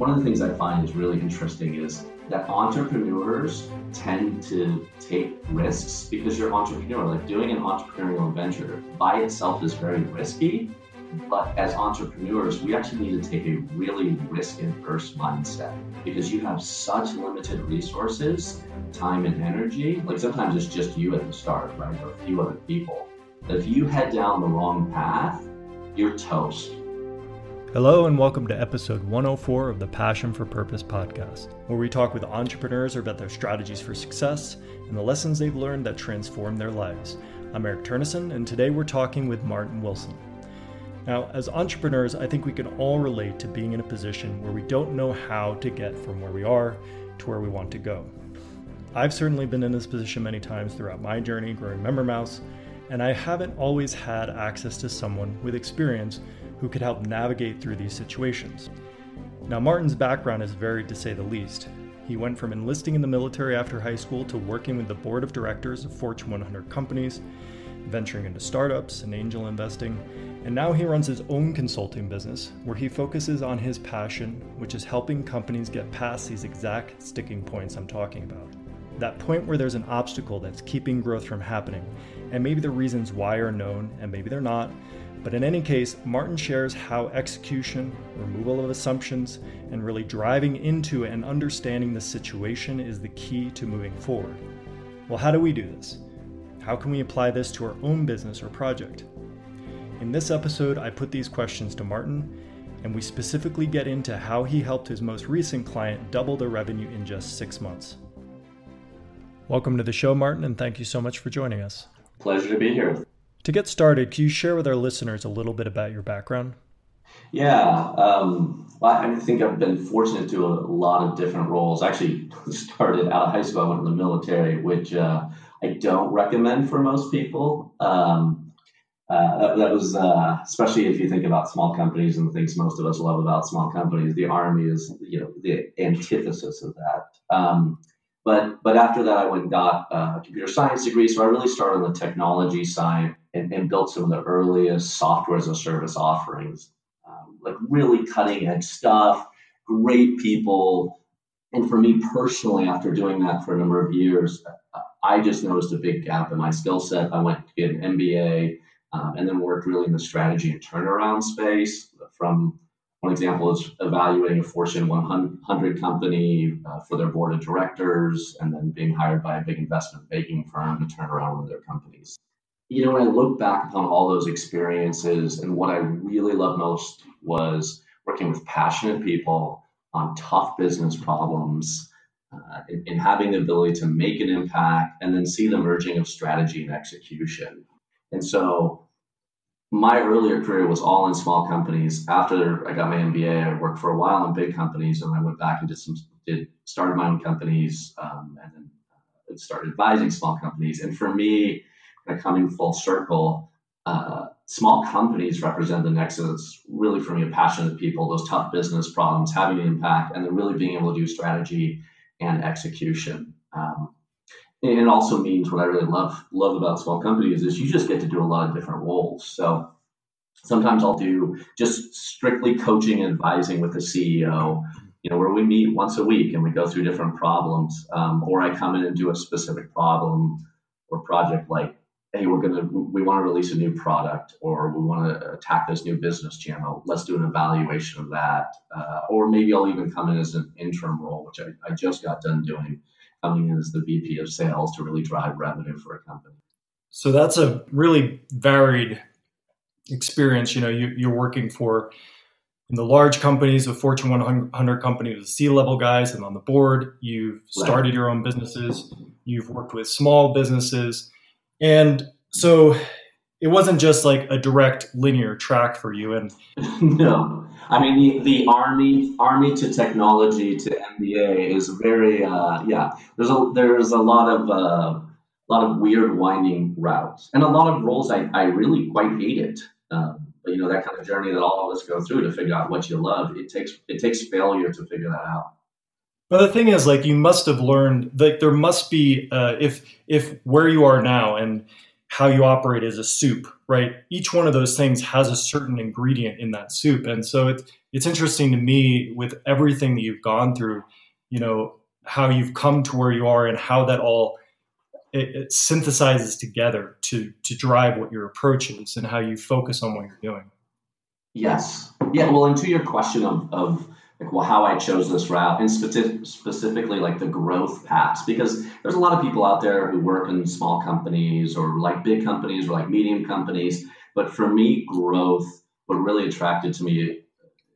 One of the things I find is really interesting is that entrepreneurs tend to take risks because you're an entrepreneur. Like doing an entrepreneurial venture by itself is very risky. But as entrepreneurs, we actually need to take a really risk adverse mindset because you have such limited resources, time, and energy. Like sometimes it's just you at the start, right? Or a few other people. That if you head down the wrong path, you're toast. Hello, and welcome to episode 104 of the Passion for Purpose podcast, where we talk with entrepreneurs about their strategies for success and the lessons they've learned that transform their lives. I'm Eric Turnquist, and today we're talking with Martin Wilson. Now, as entrepreneurs, I think we can all relate to being in a position where we don't know how to get from where we are to where we want to go. I've certainly been in this position many times throughout my journey growing MemberMouse, and I haven't always had access to someone with experience who could help navigate through these situations. Now, Martin's background is varied to say the least. He went from enlisting in the military after high school to working with the board of directors of Fortune 100 companies, venturing into startups and angel investing, and now he runs his own consulting business where he focuses on his passion, which is helping companies get past these exact sticking points I'm talking about. That point where there's an obstacle that's keeping growth from happening, and maybe the reasons why are known and maybe they're not, but in any case, Martin shares how execution, removal of assumptions, and really driving into and understanding the situation is the key to moving forward. Well, how do we do this? How can we apply this to our own business or project? In this episode, I put these questions to Martin, and we specifically get into how he helped his most recent client double their revenue in just six months. Welcome to the show, Martin, and thank you so much for joining us. Pleasure to be here. To get started, can you share with our listeners a little bit about your background? Yeah, um, I think I've been fortunate to a lot of different roles. I actually started out of high school, I went in the military, which uh, I don't recommend for most people. Um, uh, that, that, was uh, especially if you think about small companies and the things most of us love about small companies. The army is, you know, the antithesis of that. Um, but but after that, I went and got a computer science degree. So I really started on the technology side and, and built some of the earliest software as a service offerings, um, like really cutting edge stuff, great people. And for me personally, after doing that for a number of years, I just noticed a big gap in my skill set. I went to get an MBA um, and then worked really in the strategy and turnaround space from one example is evaluating a Fortune 100 company uh, for their board of directors and then being hired by a big investment banking firm to turn around one of their companies. You know, when I look back upon all those experiences and what I really love most was working with passionate people on tough business problems uh, and, and having the ability to make an impact and then see the merging of strategy and execution. And so my earlier career was all in small companies. After I got my MBA, I worked for a while in big companies, and I went back and did some did started my own companies, um, and then uh, started advising small companies. And for me, kind of coming full circle, uh, small companies represent the nexus really for me a passion of people, those tough business problems, having an impact, and then really being able to do strategy and execution. Um, and it also means what I really love love about small companies is you just get to do a lot of different roles. So sometimes I'll do just strictly coaching and advising with the CEO, you know, where we meet once a week and we go through different problems. Um, or I come in and do a specific problem or project like, hey, we're gonna we want to release a new product or we want to attack this new business channel. Let's do an evaluation of that. Uh, or maybe I'll even come in as an interim role, which I, I just got done doing coming in as the VP of sales to really drive revenue for a company. So that's a really varied experience. You know, you, are working for in the large companies, the Fortune 100 companies, the C-level guys, and on the board. You've started right. your own businesses. You've worked with small businesses, and so it wasn't just like a direct linear track for you. And no, I mean, the, the army, army to technology to MBA is very, uh, yeah. There's a there's a lot of uh, a lot of weird winding routes and a lot of roles I, I really quite hated. Um, but you know that kind of journey that all of us go through to figure out what you love. It takes it takes failure to figure that out. But the thing is, like, you must have learned. Like, there must be uh, if if where you are now and how you operate as a soup, right? Each one of those things has a certain ingredient in that soup. And so it's it's interesting to me with everything that you've gone through, you know, how you've come to where you are and how that all it, it synthesizes together to to drive what your approach is and how you focus on what you're doing. Yes. Yeah. Well, and to your question of, of like well how I chose this route and specific, specifically like the growth paths because there's a lot of people out there who work in small companies or like big companies or like medium companies but for me growth what really attracted to me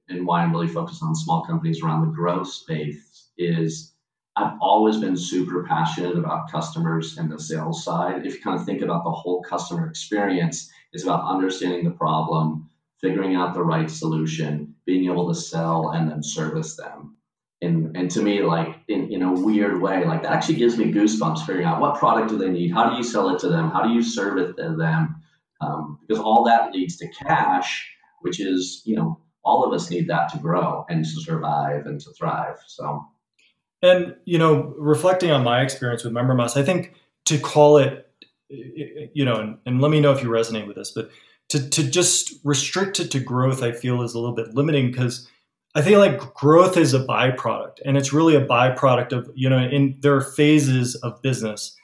and why I'm really focused on small companies around the growth space is I've always been super passionate about customers and the sales side. If you kind of think about the whole customer experience, it's about understanding the problem, figuring out the right solution, being able to sell and then service them. And, and to me, like in, in a weird way, like that actually gives me goosebumps figuring out what product do they need? How do you sell it to them? How do you serve it to them? Um, because all that leads to cash, which is, you know, all of us need that to grow and to survive and to thrive. So, and you know, reflecting on my experience with MemberMouse, I think to call it, you know, and, and let me know if you resonate with this, but to, to just restrict it to growth, I feel is a little bit limiting because I feel like growth is a byproduct and it's really a byproduct of, you know, in there are phases of business.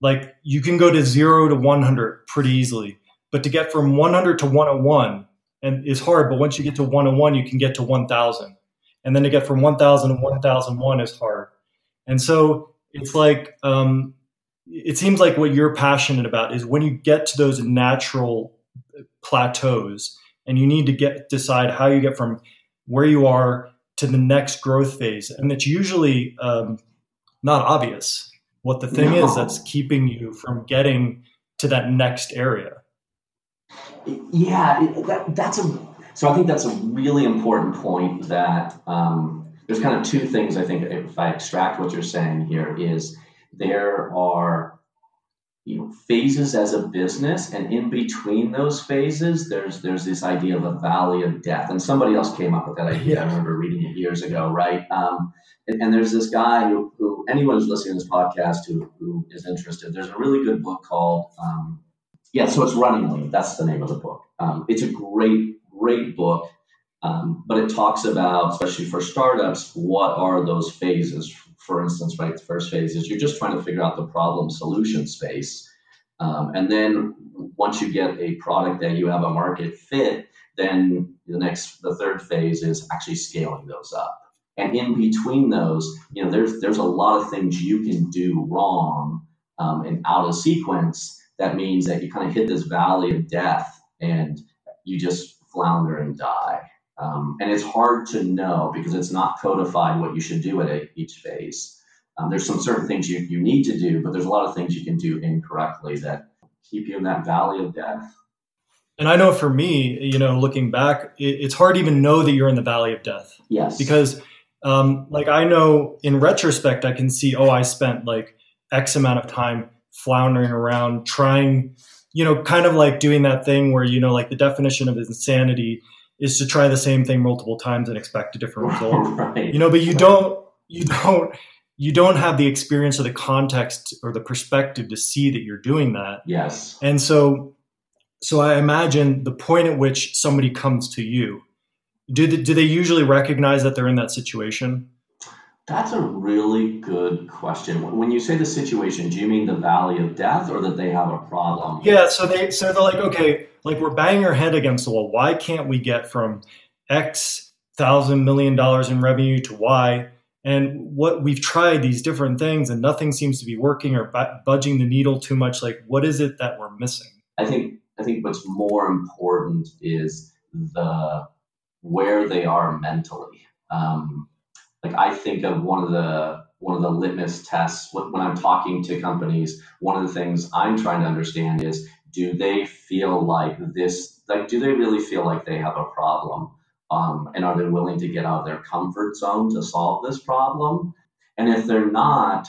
Like you can go to zero to 100 pretty easily, but to get from 100 to 101 and is hard. But once you get to 101, you can get to 1000. And then to get from 1000 to 1001 is hard. And so it's like, um, it seems like what you're passionate about is when you get to those natural plateaus and you need to get decide how you get from where you are to the next growth phase and it's usually um, not obvious what the thing no. is that's keeping you from getting to that next area yeah that, that's a so i think that's a really important point that um, there's kind of two things i think if i extract what you're saying here is there are you know phases as a business and in between those phases there's there's this idea of a valley of death. And somebody else came up with that idea. I remember reading it years ago right? Um, and, and, there's this guy who, who anyone who's listening to this podcast who, who is interested there's a really good book called um, yeah so it's running lean that's the name of the book. Um, it's a great great book um, but it talks about especially for startups what are those phases for instance, right, the first phase is you're just trying to figure out the problem solution space. Um, and then once you get a product that you have a market fit, then the next, the third phase is actually scaling those up. And in between those, you know, there's there's a lot of things you can do wrong um, and out of sequence. That means that you kind of hit this valley of death and you just flounder and die. Um, and it's hard to know because it's not codified what you should do at each phase. Um, there's some certain things you, you need to do, but there's a lot of things you can do incorrectly that keep you in that valley of death. And I know for me, you know, looking back, it, it's hard to even know that you're in the valley of death. Yes. Because, um, like, I know in retrospect, I can see, oh, I spent like X amount of time floundering around trying, you know, kind of like doing that thing where, you know, like the definition of insanity is to try the same thing multiple times and expect a different result. right. You know, but you don't you don't you don't have the experience or the context or the perspective to see that you're doing that. Yes. And so so I imagine the point at which somebody comes to you, do they, do they usually recognize that they're in that situation? That's a really good question. When you say the situation, do you mean the valley of death or that they have a problem? Yeah, so they so they're like, okay, like we're banging our head against the wall. Why can't we get from X thousand million dollars in revenue to Y? And what we've tried these different things and nothing seems to be working or budging the needle too much. Like, what is it that we're missing? I think I think what's more important is the where they are mentally. Um, like I think of one of the one of the litmus tests when I'm talking to companies. One of the things I'm trying to understand is do they feel like this like do they really feel like they have a problem? Um, and are they willing to get out of their comfort zone to solve this problem? And if they're not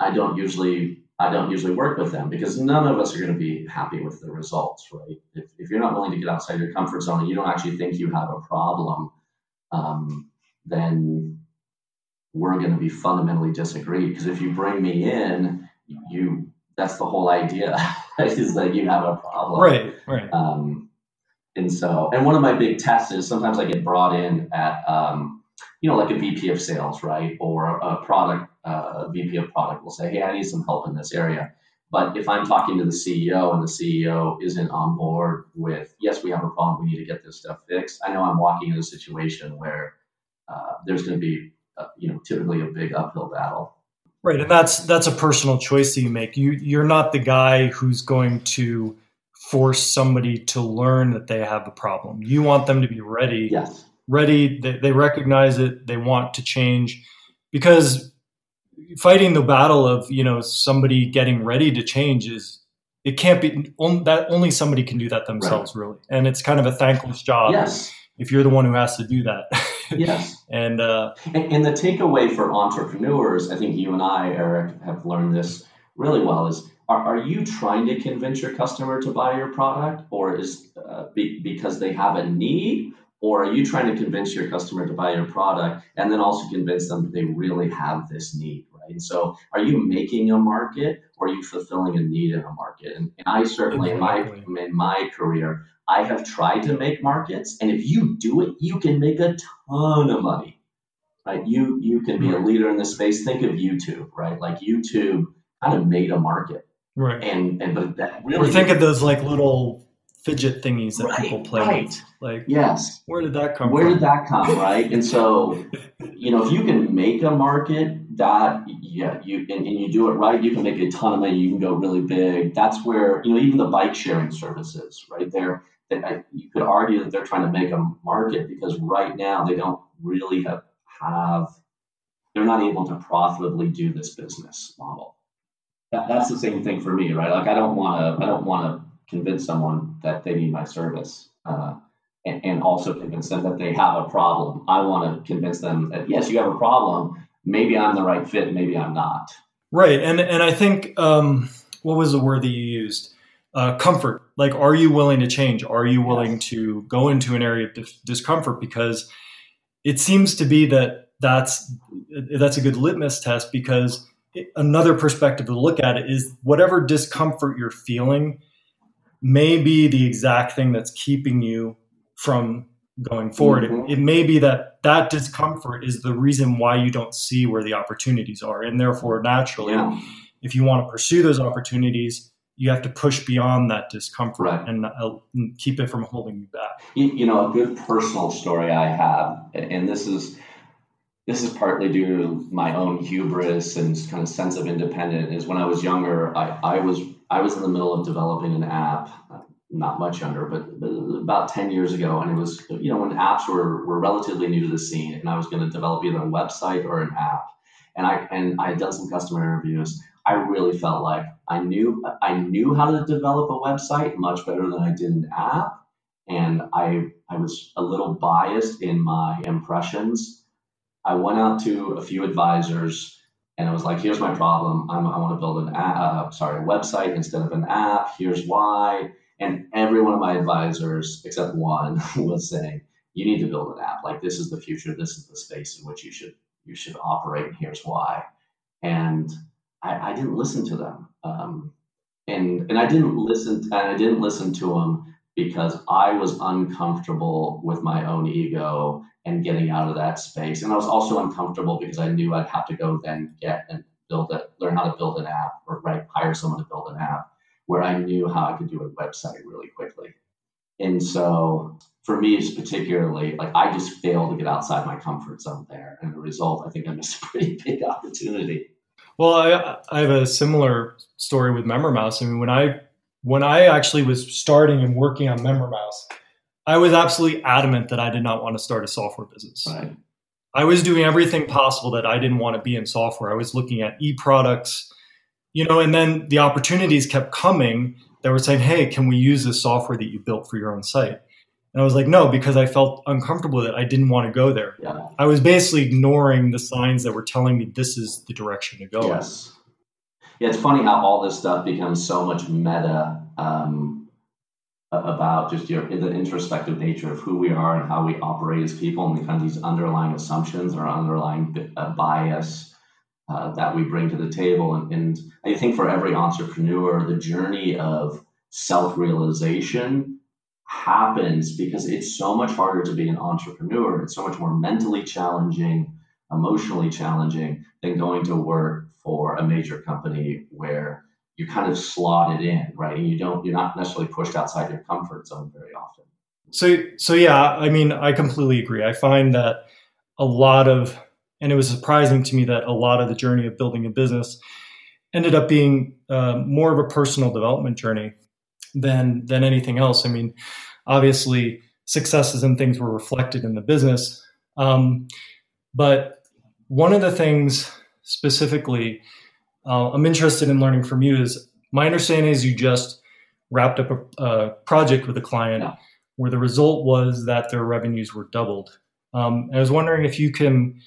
i don't usually i don't usually work with them because none of us are going to be happy with the results right? If, if you're not willing to get outside your comfort zone and you don't actually think you have a problem um, then we're going to be fundamentally disagreed. Because if you bring me in you that's the whole idea? Is that you have a problem. Right, right. Um, and so, and one of my big tests is sometimes I get brought in at, um, you know, like a VP of sales, right? Or a product, uh, VP of product will say, hey, I need some help in this area. But if I'm talking to the CEO and the CEO isn't on board with, yes, we have a problem, we need to get this stuff fixed, I know I'm walking in a situation where uh, there's going to be, uh, you know, typically a big uphill battle. Right, and that's that's a personal choice that you make. You you're not the guy who's going to force somebody to learn that they have a problem. You want them to be ready. Yes. Ready. They, they recognize it. They want to change because fighting the battle of you know somebody getting ready to change is it can't be that only somebody can do that themselves right. really and it's kind of a thankless job yes if you're the one who has to do that. Yes. And, uh, and and the takeaway for entrepreneurs i think you and i eric have learned this really well is are, are you trying to convince your customer to buy your product or is uh, be, because they have a need? Or are you trying to convince your customer to buy your product and then also convince them that they really have this need right? So are you making a market or are you fulfilling a need in a market? And, and I certainly in my in my career, I have tried to make markets, and if you do it, you can make a ton of money. Right? You you can be a leader in this space. Think of YouTube, right? Like YouTube kind of made a market. Right. And and but that really or think of those like little fidget thingies that right, people play right. with. Like, yes, where did that come? From? Where from? did that come? Right, and so, you know, if you can make a market that, yeah, you and, and, you do it right, you can make a ton of money. You can go really big. That's where you know even the bike sharing services, right there. You could argue that they're trying to make a market because right now they don't really have have they're not able to profitably do this business model. That, that's the same thing for me, right? Like I don't want to I don't want to convince someone that they need my service uh, and, also convince them that they have a problem. I want to convince them that, yes, you have a problem. Maybe I'm the right fit, maybe I'm not. Right. And, and I think, um, what was the word that you used? Uh, comfort. Like, are you willing to change? Are you willing yes. to go into an area of dis- discomfort? Because it seems to be that that's that's a good litmus test because another perspective to look at it is whatever discomfort you're feeling may be the exact thing that's keeping you from going forward. Mm-hmm. It, it, may be that that discomfort is the reason why you don't see where the opportunities are. And therefore, naturally, yeah. if you want to pursue those opportunities, you have to push beyond that discomfort right. and, uh, keep it from holding you back. You, you, know, a good personal story I have, and this is this is partly due to my own hubris and kind of sense of independence. Is when I was younger, I, I was I was in the middle of developing an app, not much younger, but about 10 years ago. And it was, you know, when apps were, were relatively new to the scene and I was going to develop either a website or an app. And I, and I had done some customer interviews. I really felt like I knew, I knew how to develop a website much better than I did an app. And I, I was a little biased in my impressions. I went out to a few advisors and I was like, here's my problem. I'm, i want to build an app, uh, sorry, a website instead of an app. Here's why. And every one of my advisors, except one, was saying, you need to build an app. Like this is the future. This is the space in which you should you should operate. And here's why. And I, I didn't listen to them. Um, and and I didn't listen. And I didn't listen to them because I was uncomfortable with my own ego and getting out of that space. And I was also uncomfortable because I knew I'd have to go then get and build it, learn how to build an app or right, hire someone to build an app where I knew how I could do a website really quickly. And so for me, it's particularly like I just failed to get outside my comfort zone there. And the result, I think I missed a pretty big opportunity. Well, I, I have a similar story with MemberMouse. I mean, when I when I actually was starting and working on MemberMouse, I was absolutely adamant that I did not want to start a software business. Right. I was doing everything possible that I didn't want to be in software. I was looking at e-products, you know, and then the opportunities kept coming that were saying, "Hey, can we use this software that you built for your own site?" And I was like, "No," because I felt uncomfortable that I didn't want to go there. Yeah. I was basically ignoring the signs that were telling me this is the direction to go. Yes. Yeah, it's funny how all this stuff becomes so much meta. Um, about just your the introspective nature of who we are and how we operate as people and the kind of these underlying assumptions or underlying uh, bias uh, that we bring to the table. And, and I think for every entrepreneur, the journey of self realization happens because it's so much harder to be an entrepreneur. It's so much more mentally challenging, emotionally challenging than going to work for a major company where you're kind of slotted in, right? And you don't, you're not necessarily pushed outside your comfort zone very often. So, so yeah, I mean, I completely agree. I find that a lot of, and it was surprising to me that a lot of the journey of building a business ended up being uh, more of a personal development journey than than anything else. I mean, obviously, successes and things were reflected in the business, um, but one of the things specifically uh, I'm interested in learning from you is my understanding is you just wrapped up a, a project with a client yeah. where the result was that their revenues were doubled. Um, I was wondering if you can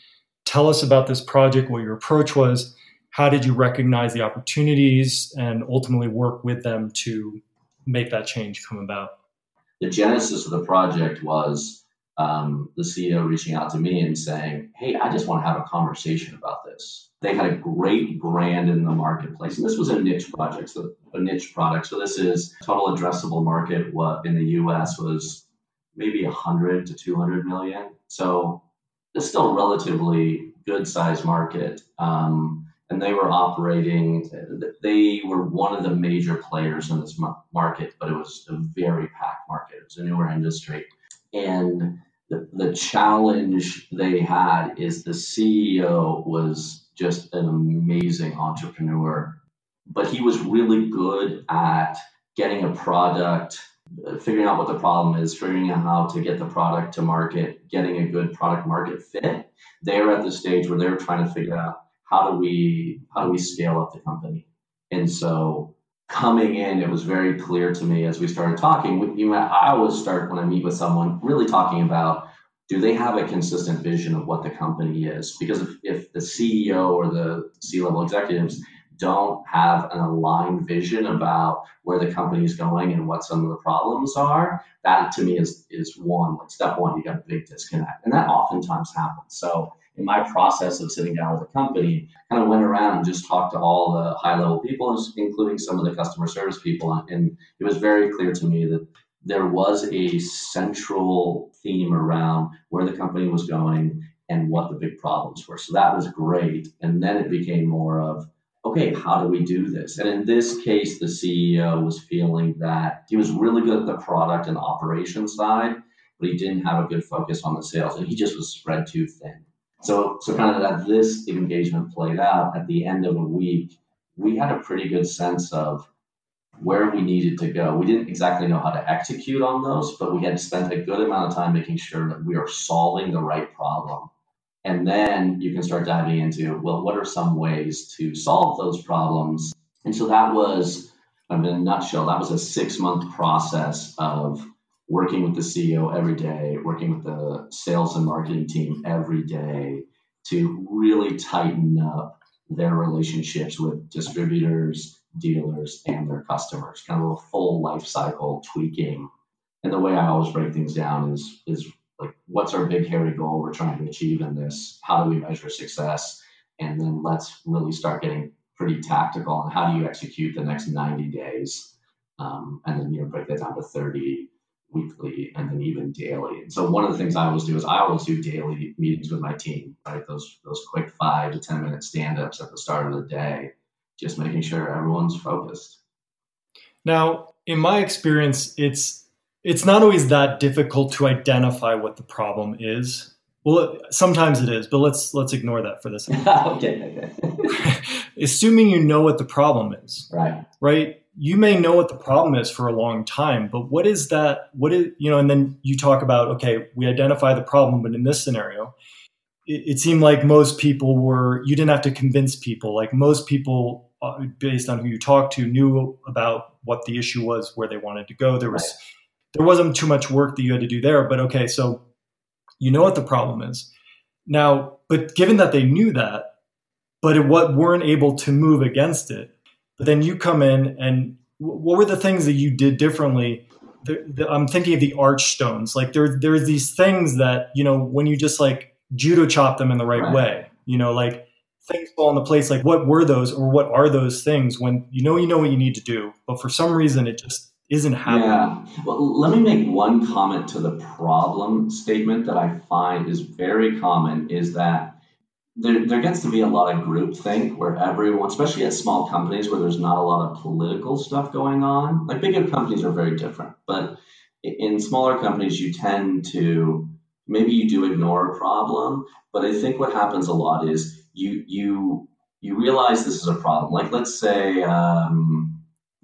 tell us about this project, what your approach was, how did you recognize the opportunities, and ultimately work with them to make that change come about? The genesis of the project was um, the CEO reaching out to me and saying, Hey, I just want to have a conversation about this. They had a great brand in the marketplace. And this was a niche project, so a niche product. So this is total addressable market. What in the US was maybe 100 to 200 million. So it's still a relatively good sized market. Um, and they were operating, they were one of the major players in this market, but it was a very packed market. It was a newer industry. And the, the challenge they had is the CEO was just an amazing entrepreneur, but he was really good at getting a product, figuring out what the problem is, figuring out how to get the product to market, getting a good product market fit. They're at the stage where they're trying to figure out how do we how do we scale up the company. And so coming in, it was very clear to me as we started talking. You I always start when I meet with someone really talking about do they have a consistent vision of what the company is? Because if, if the CEO or the C level executives don't have an aligned vision about where the company is going and what some of the problems are, that to me is is one like step one. You got a big disconnect, and that oftentimes happens. So in my process of sitting down with a company, kind of went around and just talked to all the high level people, including some of the customer service people. And it was very clear to me that there was a central theme around where the company was going and what the big problems were. So that was great. And then it became more of, okay, how do we do this? And in this case, the CEO was feeling that he was really good at the product and operation side, but he didn't have a good focus on the sales and he just was spread too thin. So, so kind of that this engagement played out at the end of a week, we had a pretty good sense of where we needed to go. We didn't exactly know how to execute on those, but we had spent a good amount of time making sure that we are solving the right problem. And then you can start diving into, well, what are some ways to solve those problems? And so that was, in a nutshell, that was a six month process of working with the CEO every day, working with the sales and marketing team every day to really tighten up their relationships with distributors, dealers, and their customers, kind of a full life cycle tweaking. And the way I always break things down is is like what's our big hairy goal we're trying to achieve in this? How do we measure success? And then let's really start getting pretty tactical on how do you execute the next 90 days? Um, and then you know break that down to 30 weekly and then even daily. And so one of the things I always do is I always do daily meetings with my team, right? Those those quick five to ten minute stand ups at the start of the day, just making sure everyone's focused. Now, in my experience, it's it's not always that difficult to identify what the problem is. Well, sometimes it is, but let's let's ignore that for this. okay. okay. Assuming you know what the problem is, right? Right you may know what the problem is for a long time, but what is that? What is, you know, and then you talk about, okay, we identify the problem, but in this scenario, it, it seemed like most people were, you didn't have to convince people. Like most people, uh, based on who you talked to, knew about what the issue was, where they wanted to go. There was, right. There wasn't too much work that you had to do there, but okay, so you know what the problem is. Now, but given that they knew that, but it, what weren't able to move against it, but then you come in and what were the things that you did differently? The, the, I'm thinking of the arch stones. Like there, there are these things that you know when you just like judo chop them in the right, right. way. You know, like things fall into place like what were those or what are those things when you know you know what you need to do but for some reason it just isn't happening yeah well let me make one comment to the problem statement that i find is very common is that there, there gets to be a lot of groupthink where everyone, especially at small companies where there's not a lot of political stuff going on. Like bigger companies are very different, but in smaller companies, you tend to maybe you do ignore a problem, but I think what happens a lot is you you you realize this is a problem. Like let's say um,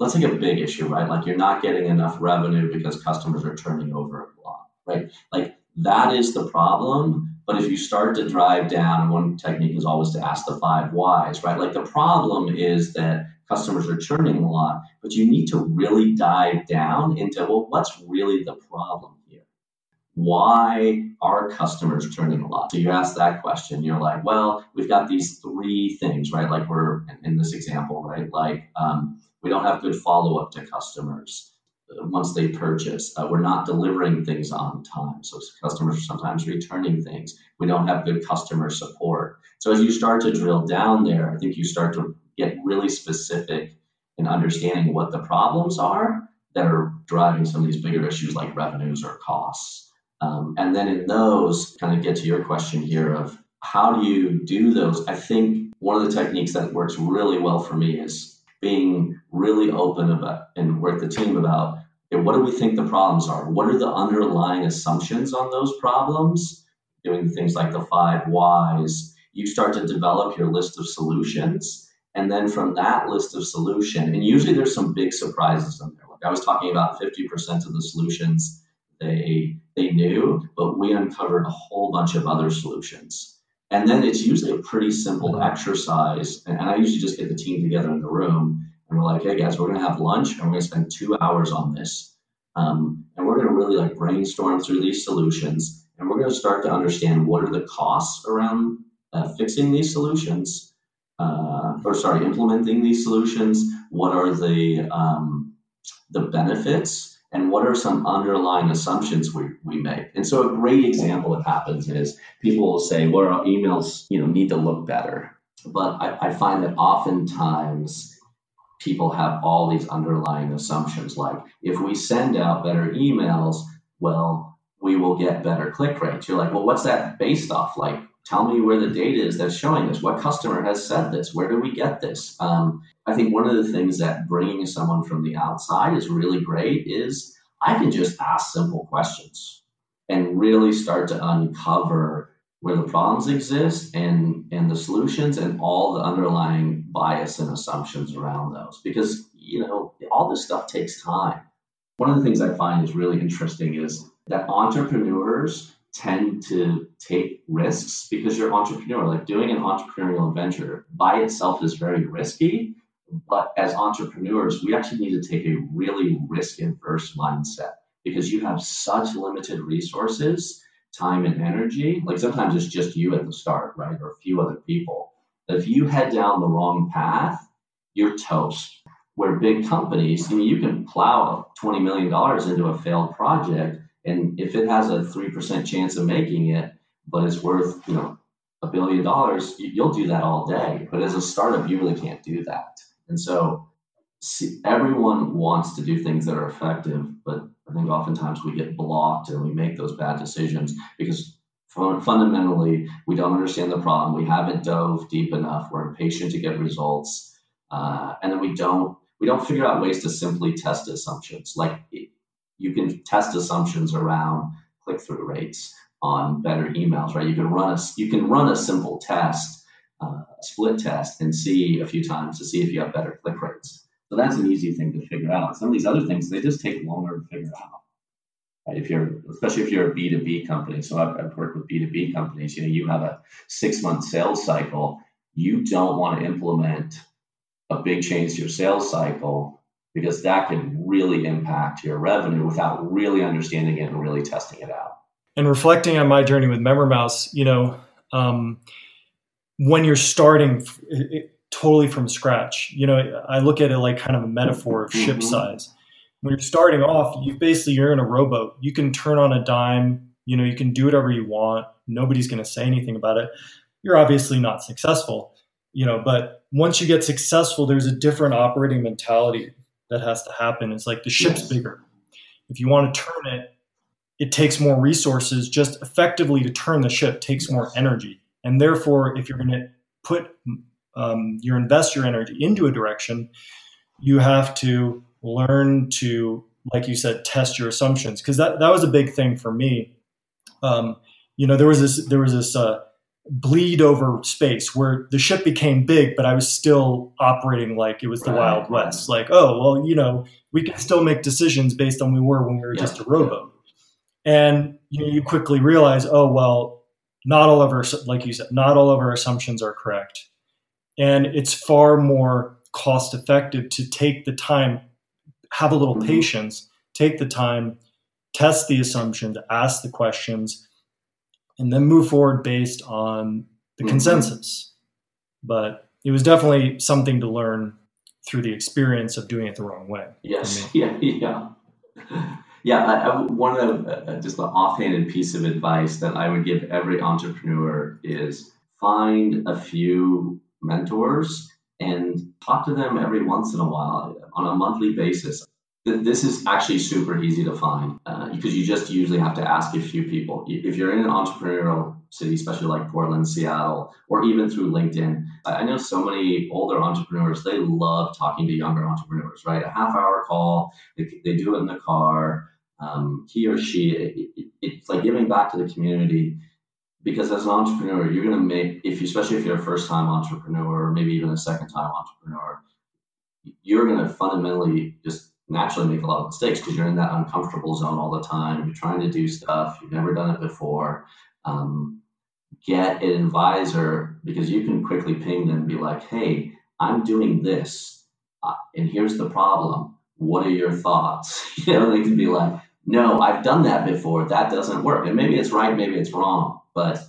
let's take a big issue, right? Like you're not getting enough revenue because customers are turning over a lot, right? Like that is the problem but if you start to drive down, one technique is always to ask the five whys, right? Like the problem is that customers are churning a lot, but you need to really dive down into, well, what's really the problem here? Why are customers churning a lot? So you ask that question, you're like, well, we've got these three things, right? Like we're in this example, right? Like um, we don't have good follow up to customers once they purchase. Uh, we're not delivering things on time. So customers are sometimes returning things. We don't have good customer support. So as you start to drill down there, I think you start to get really specific in understanding what the problems are that are driving some of these bigger issues like revenues or costs. Um, and then in those, kind of get to your question here of how do you do those? I think one of the techniques that works really well for me is being really open about and work the team about what do we think the problems are? What are the underlying assumptions on those problems? Doing things like the five whys, you start to develop your list of solutions. And then from that list of solution, and usually there's some big surprises in there. Like I was talking about 50% of the solutions they they knew, but we uncovered a whole bunch of other solutions. And then it's usually a pretty simple exercise. And I usually just get the team together in the room and we're like, hey guys, we're gonna have lunch and we're gonna spend two hours on this. Um, and we're gonna really like brainstorm through these solutions and we're gonna start to understand what are the costs around uh, fixing these solutions, uh, or sorry, implementing these solutions. What are the um, the benefits and what are some underlying assumptions we, we make? And so a great example that happens is people will say, well, our emails, you know, need to look better. But I, I find that oftentimes people have all these underlying assumptions like if we send out better emails well we will get better click rates you're like well what's that based off like tell me where the data is that's showing this. What customer has said this? Where do we get this? Um, i think one of the things that bringing someone from the outside is really great is i can just ask simple questions and really start to uncover where the problems exist and and the solutions and all the underlying bias and assumptions around those. Because you know all this stuff takes time. One of the things i find is really interesting is that entrepreneurs tend to take risks because you're entrepreneur like doing an entrepreneurial venture by itself is very risky but as entrepreneurs we actually need to take a really risk averse mindset because you have such limited resources time and energy. Like sometimes it's just you at the start, right? Or a few other people. If you head down the wrong path, you're toast. Where big companies, I mean, you can plow $20 million into a failed project. And if it has a 3% chance of making it, but it's worth, you know, a billion dollars, you'll do that all day. But as a startup, you really can't do that. And so see, everyone wants to do things that are effective, but I think oftentimes we get blocked and we make those bad decisions because fundamentally we don't understand the problem. We haven't dove deep enough. We're impatient to get results, uh, and then we don't we don't figure out ways to simply test assumptions. Like you can test assumptions around click through rates on better emails, right? You can run a you can run a simple test, uh, split test, and see a few times to see if you have better click rates. So that's an easy thing to figure out. Some of these other things, they just take longer to figure out. Right? If you're, especially if you're a B2B company. So I've, I've worked with B2B companies, you know, you have a six month sales cycle. You don't want to implement a big change to your sales cycle because that can really impact your revenue without really understanding it and really testing it out. And reflecting on my journey with MemberMouse, you know, um, when you're starting, it, totally from scratch. You know, I look at it like kind of a metaphor of ship mm-hmm. size. When you're starting off, you basically you're in a rowboat. You can turn on a dime. You know, you can do whatever you want. Nobody's going to say anything about it. You're obviously not successful. you know, but once you get successful, there's a different operating mentality that has to happen. It's like the ship's bigger. If you want to turn it, it takes more resources. Just effectively to turn the ship takes more energy. And therefore, if you're going to put um, your invest your energy into a direction, you have to learn to, like you said, test your assumptions. Because that, that was a big thing for me. Um, you know, there was this there was this uh, bleed over space where the ship became big, but I was still operating like it was the right, Wild West. Like, oh, well, you know, we can still make decisions based on we were when we were yeah, just a rowboat. And you, know, you quickly realize, oh, well, not all of our, like you said, not all of our assumptions are correct. And it's far more cost effective to take the time, have a little mm-hmm. patience, take the time, test the assumptions, ask the questions, and then move forward based on the mm-hmm. consensus. But it was definitely something to learn through the experience of doing it the wrong way. Yes. Yeah. Yeah. Yeah. I, I, one of the, uh, just the offhanded piece of advice that I would give every entrepreneur is find a few mentors and talk to them every once in a while on a monthly basis. This is actually super easy to find uh, because you just usually have to ask a few people. If you're in an entrepreneurial city, especially like Portland, Seattle, or even through LinkedIn, I know so many older entrepreneurs, they love talking to younger entrepreneurs, right? A half hour call, they, they do it in the car. Um, he or she, it, it, it's like giving back to the community because as an entrepreneur, you're going to make, if you, especially if you're a first time entrepreneur, or maybe even a second time entrepreneur, you're going to fundamentally just naturally make a lot of mistakes because you're in that uncomfortable zone all the time. You're trying to do stuff, you've never done it before. Um, get an advisor because you can quickly ping them and be like, hey, I'm doing this, uh, and here's the problem. What are your thoughts? you know, they can be like, no, I've done that before. That doesn't work. And maybe it's right, maybe it's wrong, but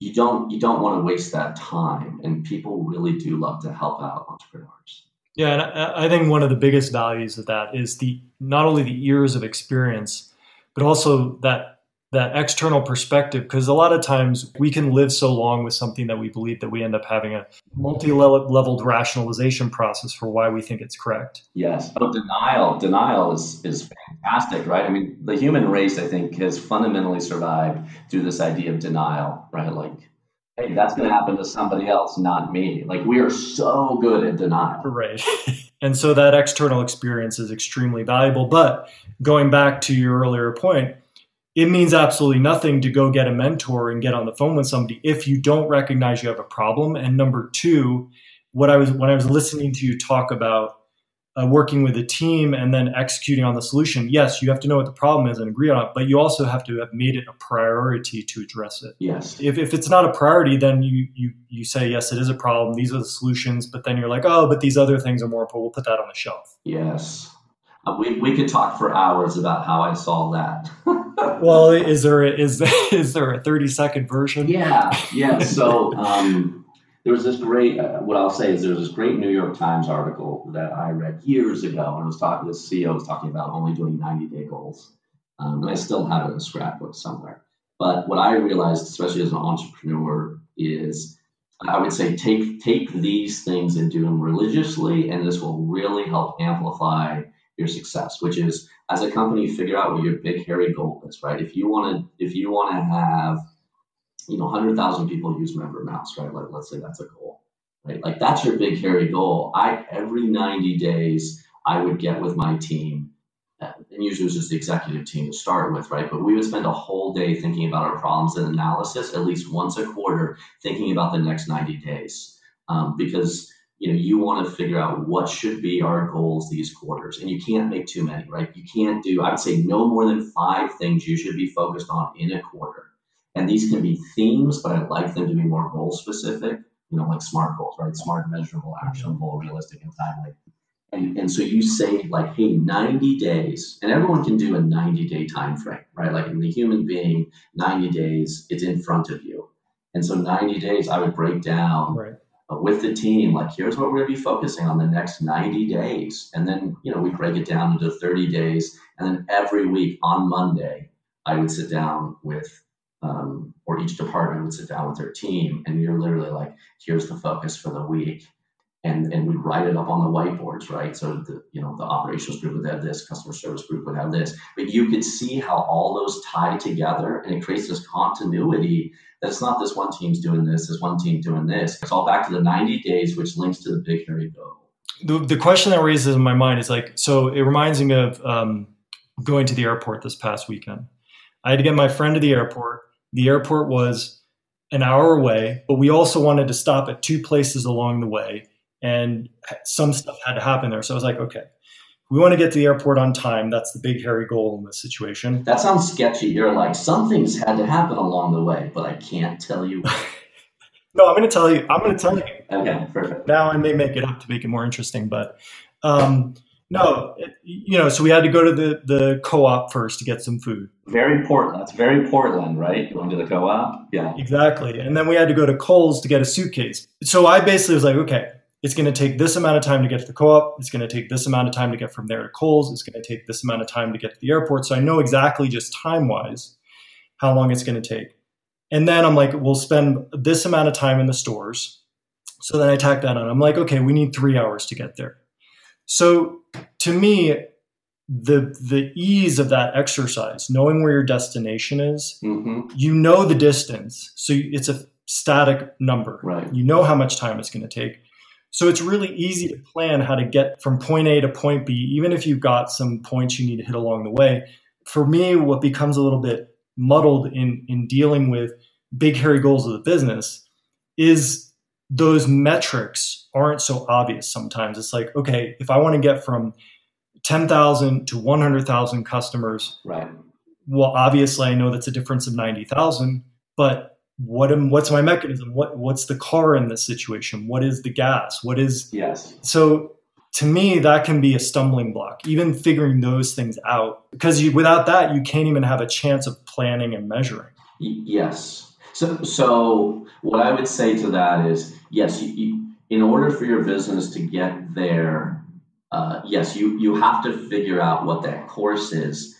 you don't you don't want to waste that time. And people really do love to help out entrepreneurs. Yeah, and I, think one of the biggest values of that is the not only the years of experience, but also that that external perspective because a lot of times we can live so long with something that we believe that we end up having a multi-leveled rationalization process for why we think it's correct. Yes but denial denial is is fantastic right? I mean the human race i think has fundamentally survived through this idea of denial right? Like hey, that's going to happen to somebody else, not me. Like we are so good at denial. Right. and so that external experience is extremely valuable. But going back to your earlier point, it means absolutely nothing to go get a mentor and get on the phone with somebody if you don't recognize you have a problem. And number two, what I was when I was listening to you talk about uh, working with a team and then executing on the solution, yes, you have to know what the problem is and agree on it, but you also have to have made it a priority to address it. Yes. If, if it's not a priority, then you, you, you say, yes, it is a problem. These are the solutions. But then you're like, oh, but these other things are more important. We'll put that on the shelf. Yes. Uh, we, we could talk for hours about how I solved that. well, is there, a, is, is there a 30 second version? Yeah. Yeah. So, um, there was this great, uh, what I'll say is there was this great New York Times article that I read years ago, and it was talking, the CEO was talking about only doing 90 day goals. Um, and I still have it in a scrapbook somewhere. But what I realized, especially as an entrepreneur, is I would say take take these things and do them religiously, and this will really help amplify your success. Which is, as a company, figure out what your big hairy goal is. Right? If you want to, if you want to have you know, 100,000 people use MemberMouse, right? Like, let's say that's a goal, right? Like, that's your big, hairy goal. I, every 90 days, I would get with my team, uh, and usually it was just the executive team to start with, right? But we would spend a whole day thinking about our problems and analysis, at least once a quarter, thinking about the next 90 days. Um, because you know you want to figure out what should be our goals these quarters and you can't make too many right you can't do i would say no more than five things you should be focused on in a quarter and these can be themes, but I'd like them to be more goal specific, you know, like SMART goals, right? Smart, measurable, actionable, realistic, and timely. And, and so you say like, hey, 90 days, and everyone can do a 90 day time frame, right? Like in the human being, 90 days, it's in front of you. And so 90 days, I would break down right. uh, with the team, like, here's what we're going to be focusing on the next 90 days. And then, you know, we break it down into 30 days. And then every week on Monday, I would sit down with um, or each department would sit down with their team and you're literally like, here's the focus for the week. And, and we write it up on the whiteboards, right? So the you know the operations group would have this, customer service group would have this, but you could see how all those tie together, and it creates this continuity that it's not this one team's doing this, this one team doing this. It's all back to the 90 days, which links to the big hairy goal. The, the question that raises in my mind is like, so it reminds me of um, going to the airport this past weekend. I had to get my friend to the airport. The airport was an hour away, but we also wanted to stop at two places along the way, and some stuff had to happen there. So I was like, okay, we want to get to the airport on time. That's the big hairy goal in this situation. That sounds sketchy. You're like, some things had to happen along the way, but I can't tell you. no, I'm going to tell you. I'm going to tell you. Okay, perfect. Now I may make it up to make it more interesting, but um, no, it, you know, so we had to go to the, the co-op first to get some food. Very Portland. That's very Portland, right? Going to the co-op. Yeah. Exactly. And then we had to go to Kohl's to get a suitcase. So I basically was like, okay, it's going to take this amount of time to get to the co-op. It's going to take this amount of time to get from there to Kohl's. It's going to take this amount of time to get to the airport. So I know exactly just time-wise how long it's going to take. And then I'm like, we'll spend this amount of time in the stores. So then I tack that on. I'm like, okay, we need three hours to get there. So to me, the the ease of that exercise, knowing where your destination is, mm-hmm. you know the distance, so it's a static number. Right. You know how much time it's going to take. So it's really easy to plan how to get from point A to point B, even if you've got some points you need to hit along the way. For me, what becomes a little bit muddled in in dealing with big hairy goals of the business is those metrics aren't so obvious sometimes. It's like, okay, if I want to get from 10,000 to 100,000 customers, right. Well, obviously I know that's a difference of 90,000, but what am, what's my mechanism? What what's the car in this situation? What is the gas? What is Yes. So to me that can be a stumbling block even figuring those things out because you, without that you can't even have a chance of planning and measuring yes so, so what I would say to that is, yes, you, you, in order for your business to get there, uh, yes, you you have to figure out what that course is,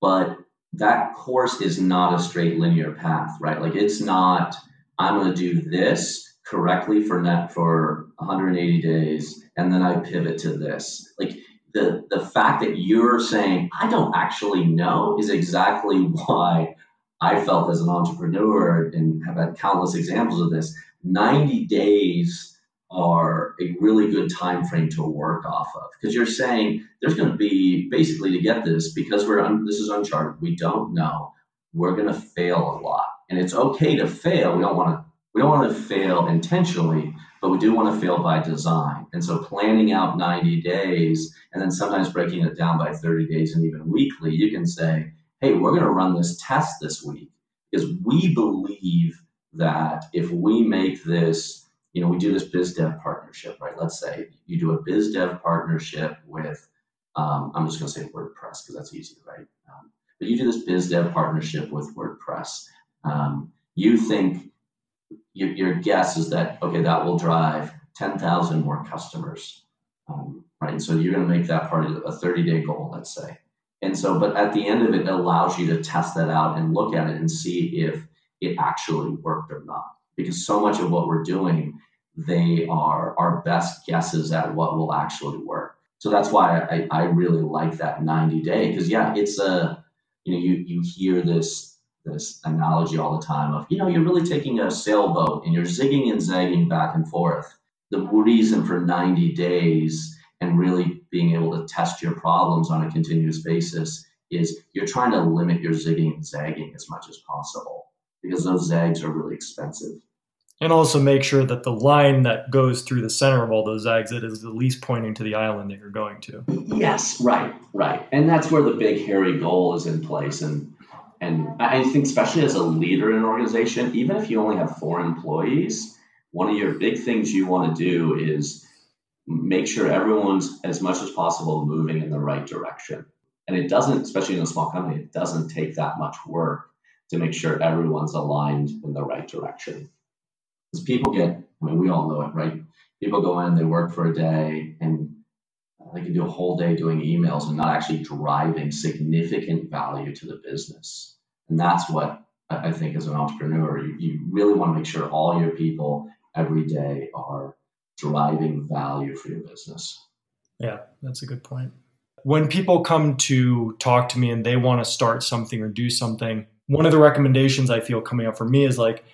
but that course is not a straight linear path, right? Like it's not. I'm going to do this correctly for net for 180 days, and then I pivot to this. Like the the fact that you're saying I don't actually know is exactly why I felt as an entrepreneur and have had countless examples of this, 90 days are a really good time frame to work off of. Because you're saying there's going to be basically to get this because we're un, this is uncharted we don't know we're going to fail a lot. And it's okay to fail we don't want to we don't want to fail intentionally but we do want to fail by design. And so planning out 90 days and then sometimes breaking it down by 30 days and even weekly you can say hey, we're going to run this test this week because we believe that if we make this, you know, we do this biz dev partnership, right? Let's say you do a biz dev partnership with, um, I'm just going to say WordPress because that's easy, right? Um, but you do this biz dev partnership with WordPress. Um, you think your, your, guess is that, okay, that will drive 10,000 more customers, um, right? So you're going to make that part of a 30 day goal, let's say. And so, but at the end of it, it allows you to test that out and look at it and see if it actually worked or not. Because so much of what we're doing, they are our best guesses at what will actually work. So that's why I, I really like that 90 day. Because yeah, it's a you know, you you hear this this analogy all the time of, you know, you're really taking a sailboat and you're zigging and zagging back and forth. The reason for 90 days and really being able to test your problems on a continuous basis is you're trying to limit your zigging and zagging as much as possible because those zags are really expensive. And also make sure that the line that goes through the center of all those zags it is at least pointing to the island that you're going to. Yes, right, right. And that's where the big hairy goal is in place. And and I think especially as a leader in an organization, even if you only have four employees, one of your big things you want to do is make sure everyone's as much as possible moving in the right direction. And it doesn't, especially in a small company, it doesn't take that much work to make sure everyone's aligned in the right direction. Because people get, I mean, we all know it, right? People go in, they work for a day, and they can do a whole day doing emails and not actually driving significant value to the business. And that's what I think as an entrepreneur, you, you really want to make sure all your people every day are driving value for your business. Yeah, that's a good point. When people come to talk to me and they want to start something or do something, one of the recommendations I feel coming up for me is like,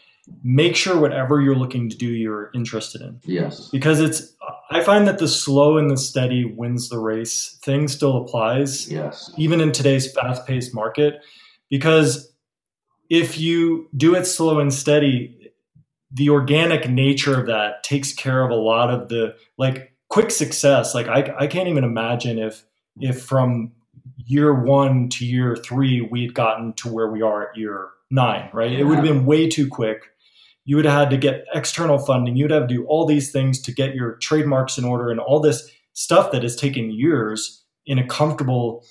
make sure whatever you're looking to do, you're interested in. Yes. Because it's, I find that the slow and the steady wins the race thing still applies. Yes. Even in today's fast paced market. Because if you do it slow and steady, the organic nature of that takes care of a lot of the like quick success. Like I, I can't even imagine if if from year one to year three we had gotten to where we are at year nine, right? Yeah. It would have been way too quick. You would have had to get external funding. You'd have to do all these things to get your trademarks in order and all this stuff that has taken years in a comfortable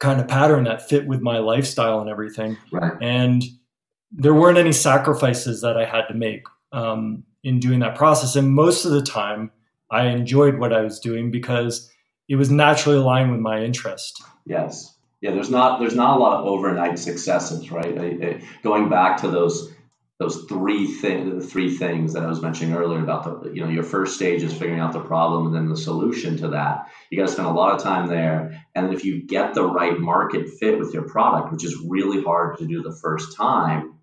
kind of pattern that fit with my lifestyle and everything. Right. And there weren't any sacrifices that I had to make um, in doing that process. And most of the time, I enjoyed what I was doing because it was naturally aligned with my interest. Yes. Yeah. There's not there's not a lot of overnight successes, right? I, I, going back to those those three things, the three things that I was mentioning earlier about the, you know, your first stage is figuring out the problem and then the solution to that. You got to spend a lot of time there. And then if you get the right market fit with your product, which is really hard to do the first time,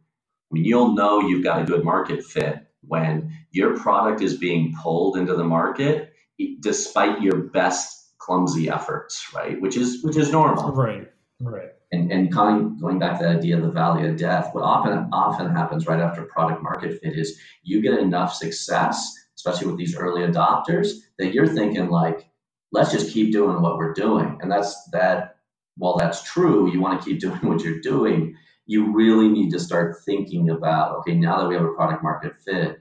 mean, you'll know you've got a good market fit when your product is being pulled into the market, despite your best clumsy efforts, right? Which is, which is normal. Right. Right and, and going, going back to the idea of the valley of death, what often often happens right after product market fit is you get enough success, especially with these early adopters, that you're thinking like, let's just keep doing what we're doing. And that's that while that's true, you want to keep doing what you're doing, you really need to start thinking about, okay, now that we have a product market fit,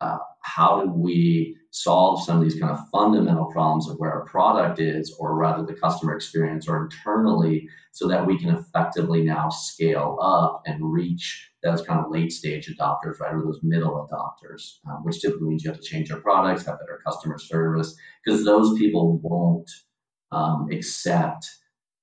uh, how do we solve some of these kind of fundamental problems of where our product is, or rather the customer experience, or internally, so that we can effectively now scale up and reach those kind of late stage adopters, right, or those middle adopters, um, which typically means you have to change your products, have better customer service, because those people won't um, accept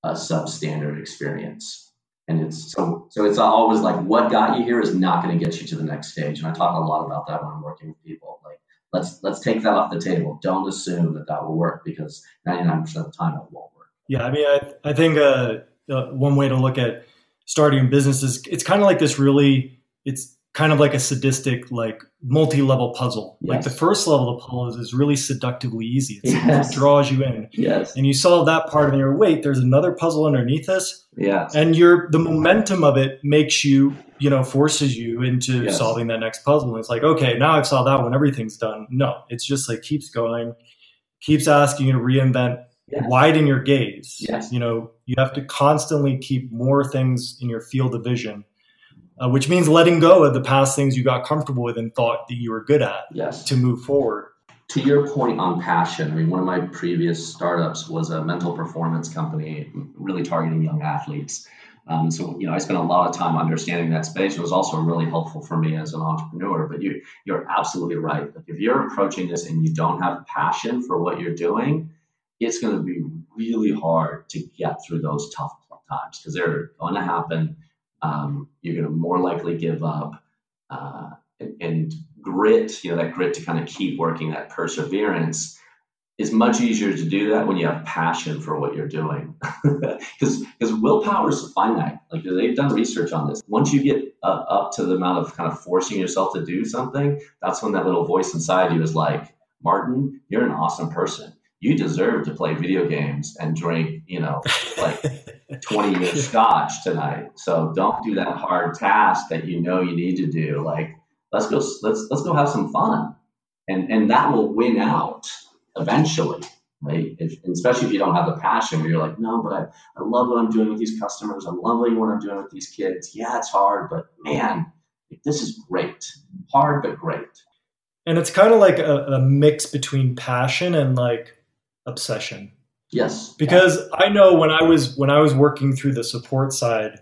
a substandard experience. And it's so so it's always like what got you here is not going to get you to the next stage. And I talk a lot about that when I'm working with people. Like let's let's take that off the table. Don't assume that that will work because 99% of the time it won't work. Yeah, I mean, I I think uh, uh, one way to look at starting a business is it's kind of like this really it's kind of like a sadistic like multi-level puzzle. Yes. like the first level of puzzle is, really seductively easy. Yes. it draws you in. Yes. And you solve that part and you're wait there's another puzzle underneath this yes. And you're the momentum of it makes you you know forces you into yes. solving that next puzzle. And it's like okay now i've solved that one. Everything's done. No. It's just like keeps going keeps asking you to reinvent yes. widen your gaze. Yes. you know you have to constantly keep more things in your field of vision uh, which means letting go of the past things you got comfortable with and thought that you were good at yes. to move forward. To your point on passion, I mean, one of my previous startups was a mental performance company, really targeting young athletes. Um, so, you know, I spent a lot of time understanding that space. It was also really helpful for me as an entrepreneur. But you, you're absolutely right. If you're approaching this and you don't have passion for what you're doing, it's going to be really hard to get through those tough times because they're going to happen um, you're going to more likely give up. Uh, and, and, grit, you know, that grit to kind of keep working, that perseverance is much easier to do that when you have passion for what you're doing. Because because willpower is finite. Like they've done research on this. Once you get uh, up to the amount of kind of forcing yourself to do something, that's when that little voice inside you is like, Martin, you're an awesome person you deserve to play video games and drink, you know, like 20 year scotch tonight. So don't do that hard task that you know you need to do. Like, let's go, let's, let's go have some fun. And, and that will win out eventually. Right? If, especially if you don't have the passion where you're like, no, but I, I love what I'm doing with these customers. I love what I'm doing with these kids. Yeah, it's hard, but man, this is great. Hard, but great. And it's kind of like a, a mix between passion and like obsession. Yes. Because I know when I was when I was working through the support side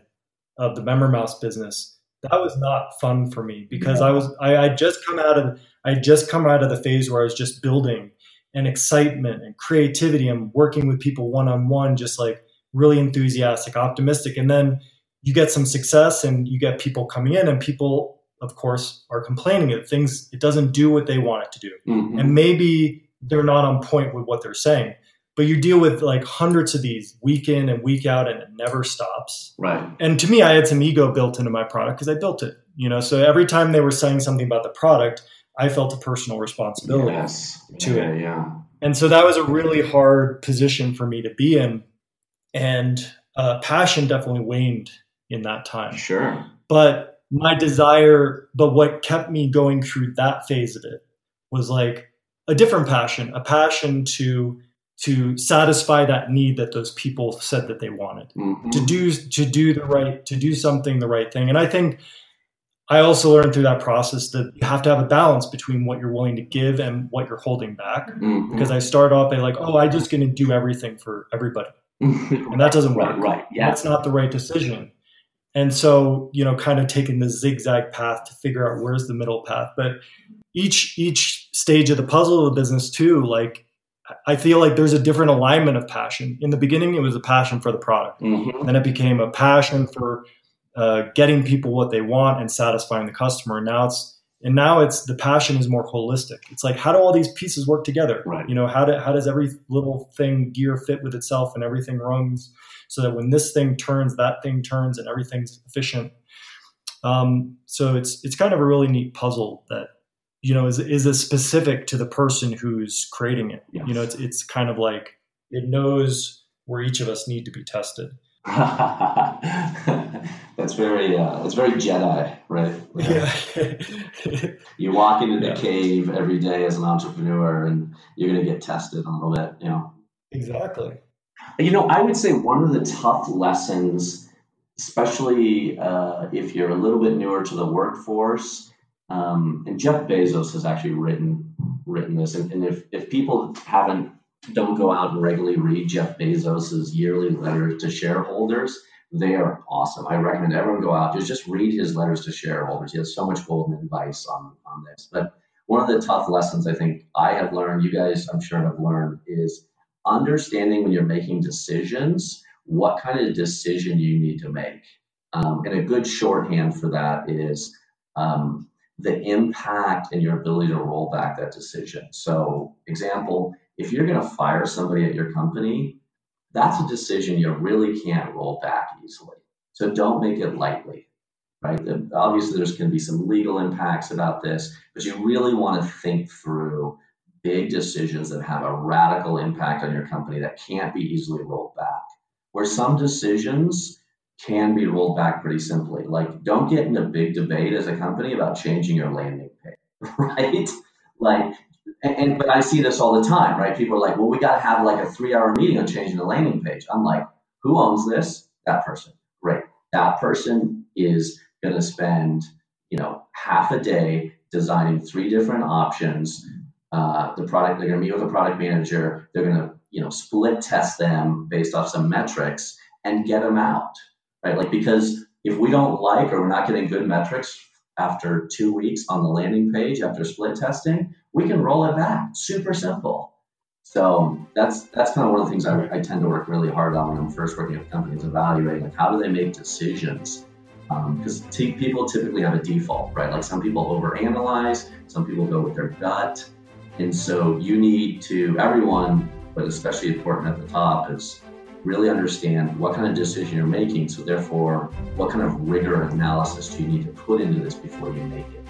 of the MemberMouse business, that was not fun for me because yeah. I was I I just come out of I just come out of the phase where I was just building and excitement and creativity and working with people one on one, just like really enthusiastic, optimistic. And then you get some success and you get people coming in and people of course are complaining that things it doesn't do what they want it to do mm-hmm. and maybe they're not on point with what they're saying. But you deal with like hundreds of these week in and week out and it never stops. Right. And to me i had some ego built into my product because i built it you know? So every time they were saying something about the product i felt a personal responsibility yes. to yeah, it yeah. And so that was a really hard position for me to be in and uh, passion definitely waned in that time. Sure. But my desire but what kept me going through that phase of it was like a different passion a passion to to satisfy that need that those people said that they wanted. Mm-hmm. to do to do the right to do something the right thing. And i think i also learned through that process that you have to have a balance between what you're willing to give and what you're holding back. Mm-hmm. because i start off by like oh i'm just going to do everything for everybody. And that doesn't work. Right, right. yeah. That's not the right decision. And so you know kind of taking the zigzag path to figure out where's the middle path. But each each stage of the puzzle of the business too like I feel like there's a different alignment of passion. In the beginning, it was a passion for the product. Mm-hmm. Then it became a passion for uh, getting people what they want and satisfying the customer. And now it's and now it's the passion is more holistic. It's like how do all these pieces work together? Right. You know, how do, how does every little thing gear fit with itself and everything runs so that when this thing turns, that thing turns and everything's efficient. Um, so it's it's kind of a really neat puzzle that you know is is a specific to the person who's creating it yes. you know it's it's kind of like it knows where each of us need to be tested that's very uh, it's very jedi right yeah. you walk into the yeah. cave every day as an entrepreneur and you're going to get tested a little bit you know exactly you know i would say one of the tough lessons especially uh, if you're a little bit newer to the workforce um, and Jeff Bezos has actually written written this. And, and, if, if people haven't don't go out and regularly read Jeff Bezos's yearly letters to shareholders, they are awesome. I recommend everyone go out just just read his letters to shareholders. He has so much golden advice on on this. But one of the tough lessons I think I have learned, you guys I'm sure have learned, is understanding when you're making decisions what kind of decision you need to make. Um, and a good shorthand for that is um, the impact and your ability to roll back that decision. So, example, if you're going to fire somebody at your company, that's a decision you really can't roll back easily. So, don't make it lightly, right? Obviously, there's going to be some legal impacts about this, but you really want to think through big decisions that have a radical impact on your company that can't be easily rolled back. Where some decisions, can be rolled back pretty simply. Like, don't get in a big debate as a company about changing your landing page, right? Like, and, but I see this all the time, right? People are like, well, we got to have like a three hour meeting on changing the landing page. I'm like, who owns this? That person. Great. That person is going to spend, you know, half a day designing three different options. Uh, the product, they're going to meet with a product manager. They're going to, you know, split test them based off some metrics and get them out right? Like because if we don't like or we're not getting good metrics after two weeks on the landing page after split testing, we can roll it back. Super simple. So that's that's kind of one of the things I, I tend to work really hard on when I'm first working with companies, evaluating like how do they make decisions because um, t- people typically have a default, right? Like some people overanalyze, some people go with their gut, and so you need to everyone, but especially important at the top, is really understand what kind of decision you're making. So, therefore, what kind of rigor and analysis do you need to put into this before you make it?